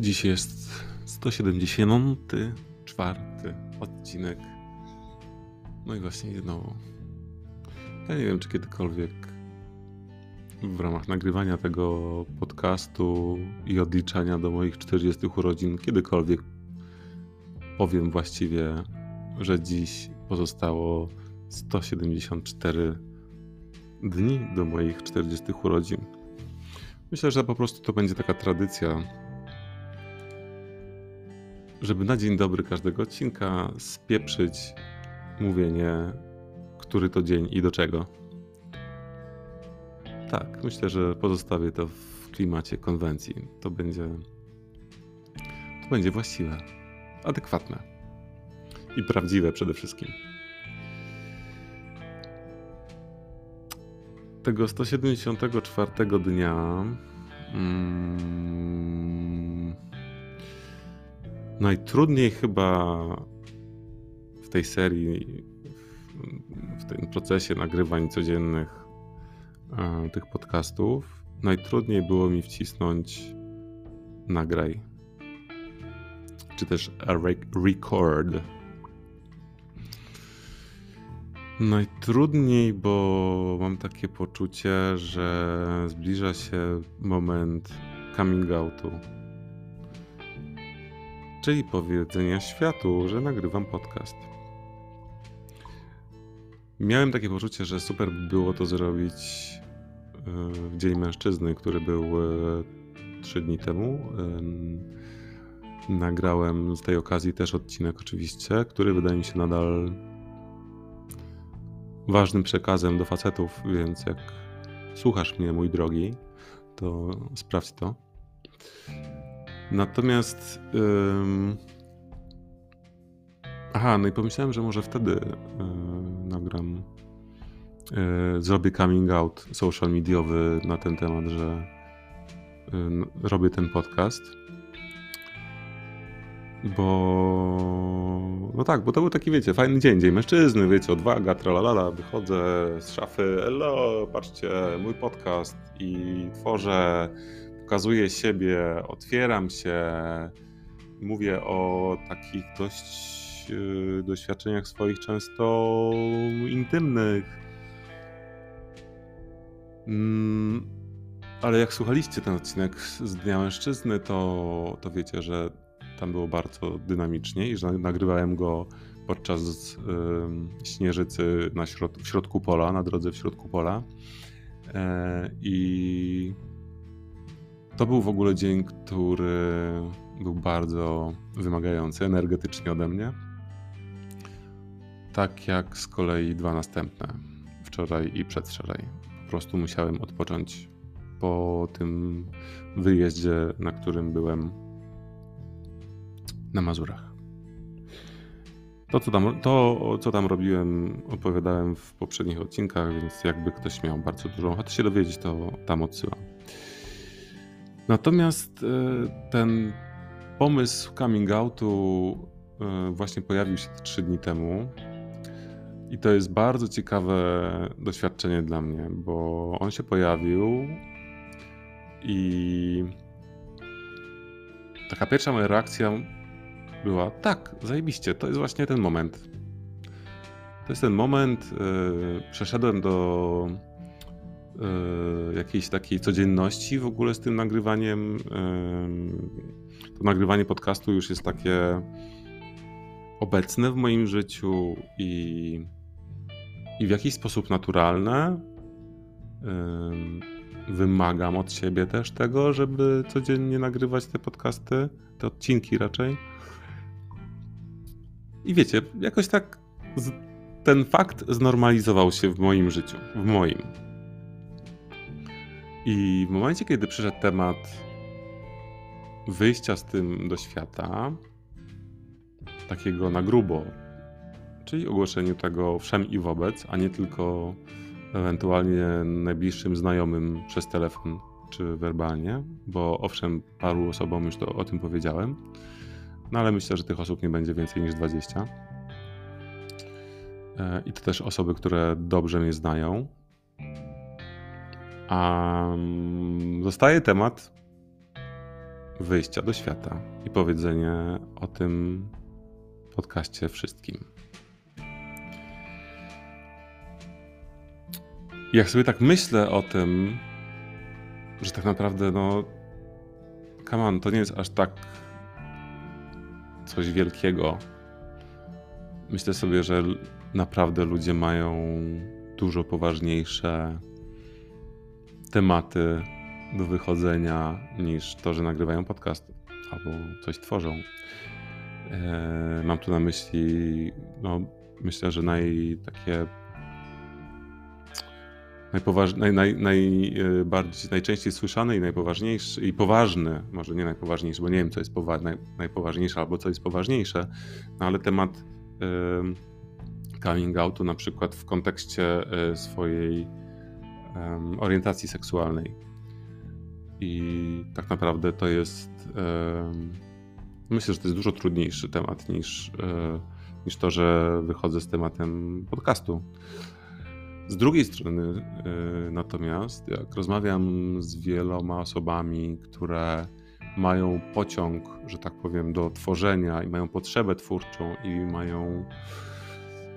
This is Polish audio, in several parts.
Dziś jest 174 odcinek. No i właśnie znowu. Ja nie wiem, czy kiedykolwiek w ramach nagrywania tego podcastu i odliczania do moich 40 urodzin, kiedykolwiek powiem właściwie, że dziś pozostało 174 dni do moich 40 urodzin. Myślę, że po prostu to będzie taka tradycja, żeby na dzień dobry każdego odcinka spieprzyć mówienie, który to dzień i do czego. Tak, myślę, że pozostawię to w klimacie konwencji. To będzie. To będzie właściwe, adekwatne i prawdziwe przede wszystkim. Tego 174 dnia. Mm, najtrudniej chyba w tej serii, w tym procesie nagrywań codziennych e, tych podcastów, najtrudniej było mi wcisnąć nagraj, czy też record. Najtrudniej, bo mam takie poczucie, że zbliża się moment coming outu czyli powiedzenia światu, że nagrywam podcast. Miałem takie poczucie, że super by było to zrobić e, w Dzień Mężczyzny, który był e, trzy dni temu. Nagrałem z tej okazji też odcinek, oczywiście, który wydaje mi się nadal ważnym przekazem do facetów, więc jak słuchasz mnie, mój drogi, to sprawdź to. Natomiast. Ym... Aha, no i pomyślałem, że może wtedy yy, nagram. Yy, zrobię coming out social mediowy na ten temat, że yy, robię ten podcast. Bo. No tak, bo to był taki, wiecie, fajny dzień, dzień mężczyzny, wiecie, odwaga, tralalala, wychodzę z szafy, hello, patrzcie, mój podcast i tworzę pokazuję siebie, otwieram się, mówię o takich dość yy, doświadczeniach swoich często intymnych. Mm, ale jak słuchaliście ten odcinek z Dnia Mężczyzny, to, to wiecie, że tam było bardzo dynamicznie i że nagrywałem go podczas yy, śnieżycy na środ w środku pola, na drodze w środku pola. Yy, I to był w ogóle dzień, który był bardzo wymagający energetycznie ode mnie. Tak jak z kolei dwa następne, wczoraj i przedwczoraj. Po prostu musiałem odpocząć po tym wyjeździe, na którym byłem na Mazurach. To co, tam, to, co tam robiłem, opowiadałem w poprzednich odcinkach, więc jakby ktoś miał bardzo dużo ochoty się dowiedzieć, to tam odsyłam. Natomiast e, ten pomysł coming outu e, właśnie pojawił się trzy dni temu. I to jest bardzo ciekawe doświadczenie dla mnie, bo on się pojawił i taka pierwsza moja reakcja była: tak, zajebiście, to jest właśnie ten moment. To jest ten moment. Yy, przeszedłem do jakiejś takiej codzienności w ogóle z tym nagrywaniem. To nagrywanie podcastu już jest takie obecne w moim życiu i, i w jakiś sposób naturalne. Wymagam od siebie też tego, żeby codziennie nagrywać te podcasty, te odcinki raczej. I wiecie, jakoś tak ten fakt znormalizował się w moim życiu, w moim. I w momencie, kiedy przyszedł temat wyjścia z tym do świata, takiego na grubo, czyli ogłoszeniu tego wszem i wobec, a nie tylko ewentualnie najbliższym znajomym przez telefon czy werbalnie, bo owszem, paru osobom już to o tym powiedziałem, no ale myślę, że tych osób nie będzie więcej niż 20. E, I to też osoby, które dobrze mnie znają, Um, zostaje temat wyjścia do świata i powiedzenie o tym podcaście wszystkim. Jak sobie tak myślę o tym, że tak naprawdę, no, come on, to nie jest aż tak coś wielkiego. Myślę sobie, że naprawdę ludzie mają dużo poważniejsze tematy do wychodzenia niż to, że nagrywają podcast albo coś tworzą. E, mam tu na myśli, no, myślę, że naj, takie najpoważ, naj, naj, najbardziej, e, najczęściej słyszany i najpoważniejszy, i poważny, może nie najpoważniejszy, bo nie wiem, co jest powa naj, najpoważniejsze albo co jest poważniejsze, no ale temat y, coming outu na przykład w kontekście swojej y, orientacji seksualnej. I tak naprawdę to jest, myślę, że to jest dużo trudniejszy temat niż, niż to, że wychodzę z tematem podcastu. Z drugiej strony, y, natomiast, jak rozmawiam z wieloma osobami, które mają pociąg, że tak powiem, do tworzenia i mają potrzebę twórczą i mają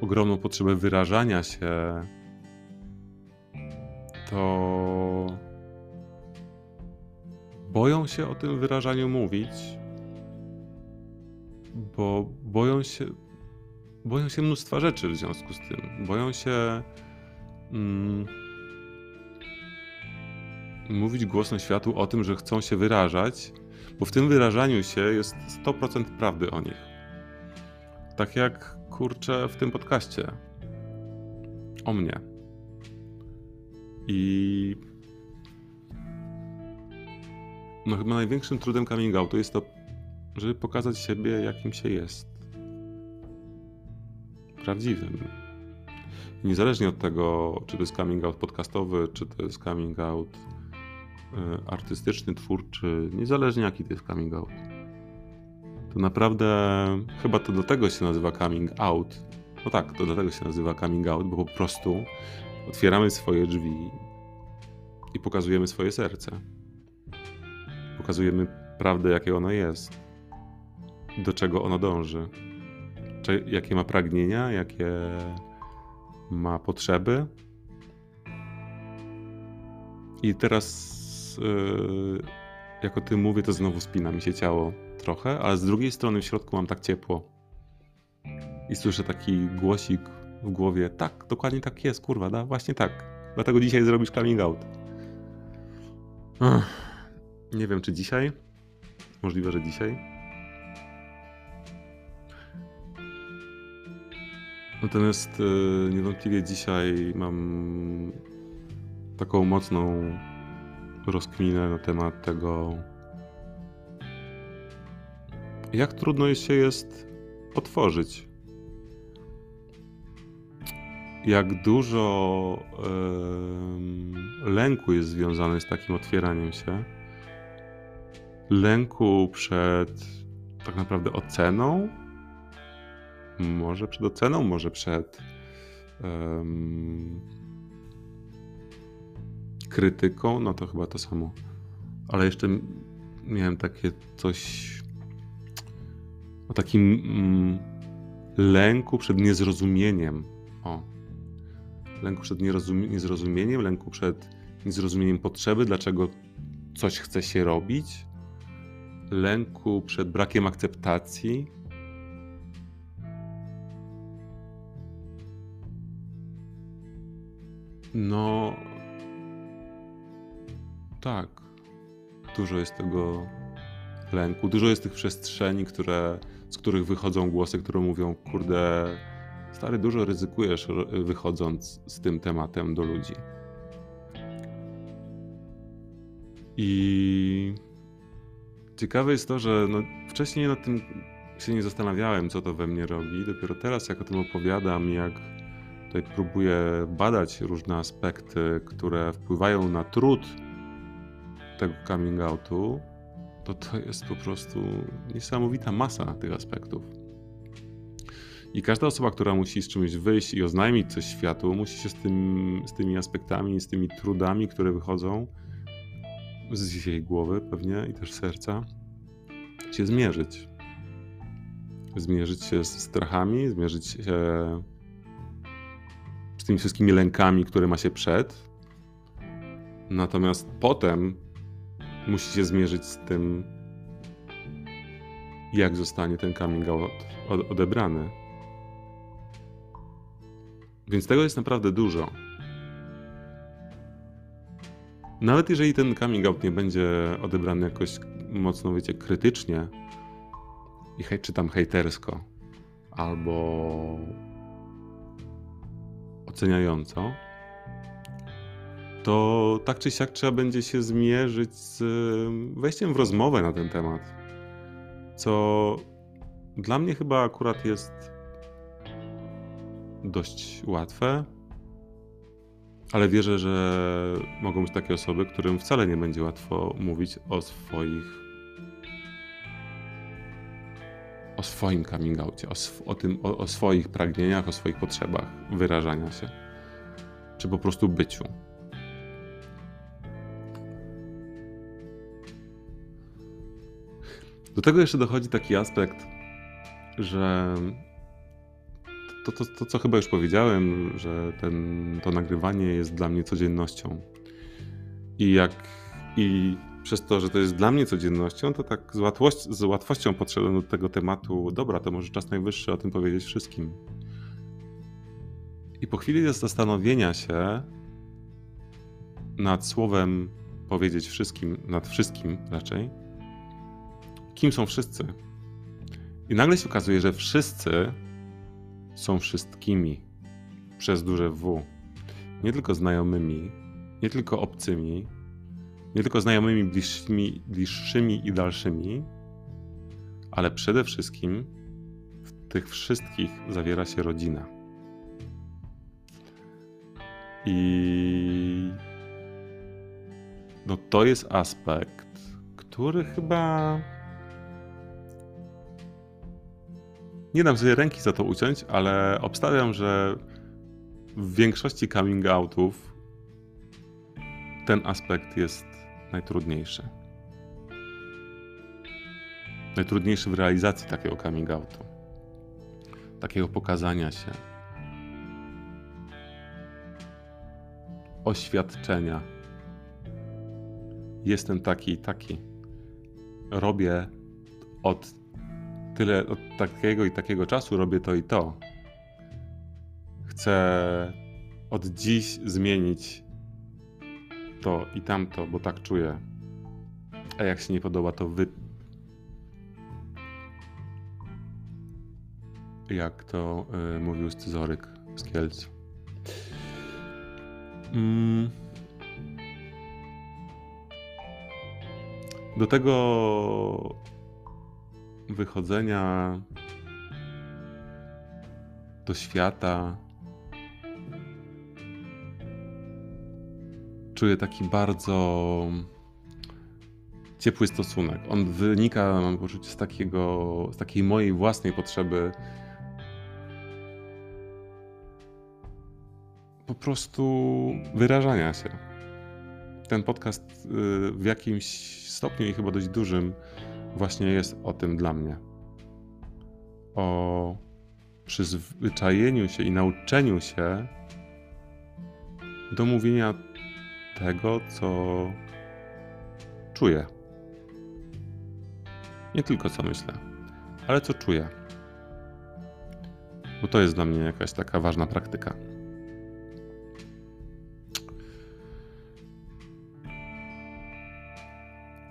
ogromną potrzebę wyrażania się, to boją się o tym wyrażaniu mówić, bo boją się, boją się mnóstwa rzeczy w związku z tym. Boją się mm, mówić głośno światu o tym, że chcą się wyrażać, bo w tym wyrażaniu się jest 100% prawdy o nich. Tak jak kurczę w tym podcaście. O mnie. I no chyba największym trudem coming outu jest to, żeby pokazać siebie, jakim się jest. Prawdziwym niezależnie od tego, czy to jest coming out podcastowy, czy to jest coming out e, artystyczny, twórczy, niezależnie jaki to jest coming out, to naprawdę chyba to do tego się nazywa coming out. No tak, to do tego się nazywa coming out, bo po prostu otwieramy swoje drzwi i pokazujemy swoje serce. Pokazujemy prawdę, jakie ono jest, do czego ono dąży, jakie ma pragnienia, jakie ma potrzeby. I teraz, yy, jak o tym mówię, to znowu spina mi się ciało trochę, ale z drugiej strony w środku mam tak ciepło. I słyszę taki głosik w głowie: tak, dokładnie tak jest, kurwa, da, właśnie tak. Dlatego dzisiaj zrobisz coming out. Ach, nie wiem, czy dzisiaj. Możliwe, że dzisiaj. Natomiast e, niewątpliwie dzisiaj mam taką mocną rozkminę na temat tego, jak trudno się jest otworzyć. Jak dużo lęku jest związane z takim otwieraniem się. Lęku przed tak naprawdę oceną, może przed oceną, może przed krytyką, no to chyba to samo. Ale jeszcze miałem takie coś o takim mm, lęku przed niezrozumieniem. O. Lęku przed niezrozumieniem, lęku przed niezrozumieniem potrzeby, dlaczego coś chce się robić, lęku przed brakiem akceptacji, No. Tak. Dużo jest tego lęku, dużo jest tych przestrzeni, które, z których wychodzą głosy, które mówią: Kurde, stary, dużo ryzykujesz wychodząc z tym tematem do ludzi. I ciekawe jest to, że no, wcześniej nad tym się nie zastanawiałem, co to we mnie robi. Dopiero teraz, jak o tym opowiadam, jak tutaj próbuję badać różne aspekty, które wpływają na trud tego coming outu, to to jest po prostu niesamowita masa tych aspektów. I każda osoba, która musi z czymś wyjść i oznajmić coś światu, musi się z, tym, z tymi aspektami, z tymi trudami, które wychodzą z jej głowy pewnie i też serca, się zmierzyć. Zmierzyć się z strachami, zmierzyć się z tymi wszystkimi lękami, które ma się przed. Natomiast potem musi się zmierzyć z tym, jak zostanie ten coming out odebrany. Więc tego jest naprawdę dużo. Nawet jeżeli ten coming out nie będzie odebrany jakoś mocno, wiecie, krytycznie i hej, czy tam hejtersko, albo oceniająco, to tak czy siak trzeba będzie się zmierzyć z wejściem w rozmowę na ten temat. Co dla mnie chyba akurat jest dość łatwe, ale wierzę, że mogą być takie osoby, którym wcale nie będzie łatwo mówić o swoich. o swoim coming outie, o, sw o tym, o, o swoich pragnieniach, o swoich potrzebach wyrażania się, czy po prostu byciu. Do tego jeszcze dochodzi taki aspekt, że to, to, to, co chyba już powiedziałem, że ten, to nagrywanie jest dla mnie codziennością. I jak i przez to, że to jest dla mnie codziennością, to tak z, łatwość, z łatwością podszedłem do tego tematu. Dobra, to może czas najwyższy o tym powiedzieć wszystkim. I po chwili zastanowienia się nad słowem powiedzieć wszystkim, nad wszystkim raczej, kim są wszyscy. I nagle się okazuje, że wszyscy są wszystkimi przez duże W. Nie tylko znajomymi, nie tylko obcymi, nie tylko znajomymi bliższymi, bliższymi i dalszymi, ale przede wszystkim w tych wszystkich zawiera się rodzina. I no to jest aspekt, który chyba Nie dam sobie ręki za to uciąć, ale obstawiam, że w większości coming outów ten aspekt jest najtrudniejszy. Najtrudniejszy w realizacji takiego coming outu. Takiego pokazania się. Oświadczenia. Jestem taki i taki. Robię od tyle od takiego i takiego czasu robię to i to. Chcę od dziś zmienić to i tamto, bo tak czuję. A jak się nie podoba, to wy. Jak to y, mówił scyzoryk z Kielc. Mm. Do tego wychodzenia do świata czuję taki bardzo ciepły stosunek. On wynika, mam poczucie, z, takiego, z takiej mojej własnej potrzeby po prostu wyrażania się. Ten podcast y, w jakimś stopniu i chyba dość dużym właśnie jest o tym dla mnie. O przyzwyczajeniu się i nauczeniu się do mówienia tego, co czuję. Nie tylko co myślę, ale co czuję. Bo to jest dla mnie jakaś taka ważna praktyka.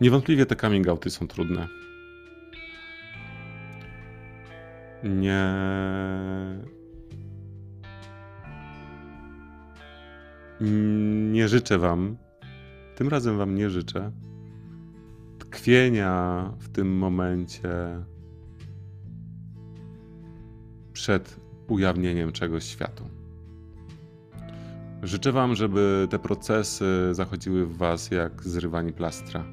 Niewątpliwie te coming outy są trudne. Nie. Nie życzę Wam, tym razem Wam nie życzę, tkwienia w tym momencie przed ujawnieniem czegoś światu. Życzę Wam, żeby te procesy zachodziły w Was jak zrywanie plastra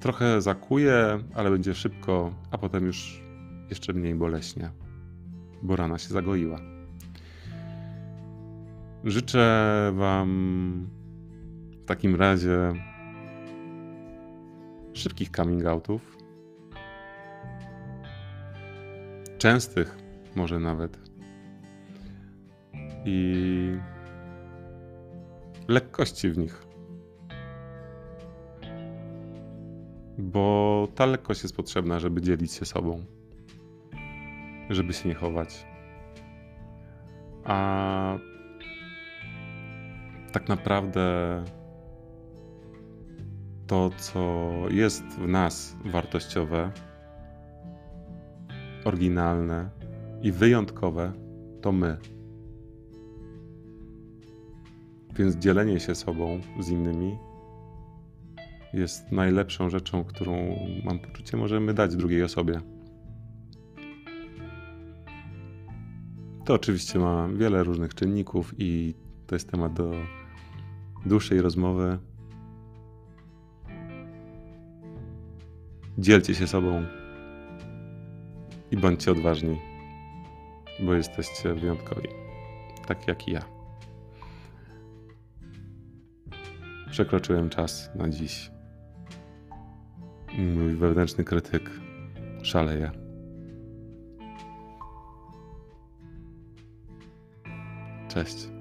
Trochę zakuje, ale będzie szybko, a potem już jeszcze mniej boleśnie, bo rana się zagoiła. Życzę Wam w takim razie szybkich coming outów, częstych może nawet. I lekkości w nich. Bo ta lekkość jest potrzebna, żeby dzielić się sobą, żeby się nie chować. A tak naprawdę to, co jest w nas wartościowe, oryginalne i wyjątkowe, to my. Więc dzielenie się sobą z innymi jest najlepszą rzeczą, którą mam poczucie możemy dać drugiej osobie. To oczywiście ma wiele różnych czynników i to jest temat do dłuższej rozmowy. Dzielcie się sobą i bądźcie odważni, bo jesteście wyjątkowi, tak jak i ja. Przekroczyłem czas na dziś. Mój wewnętrzny krytyk szaleje. Cześć.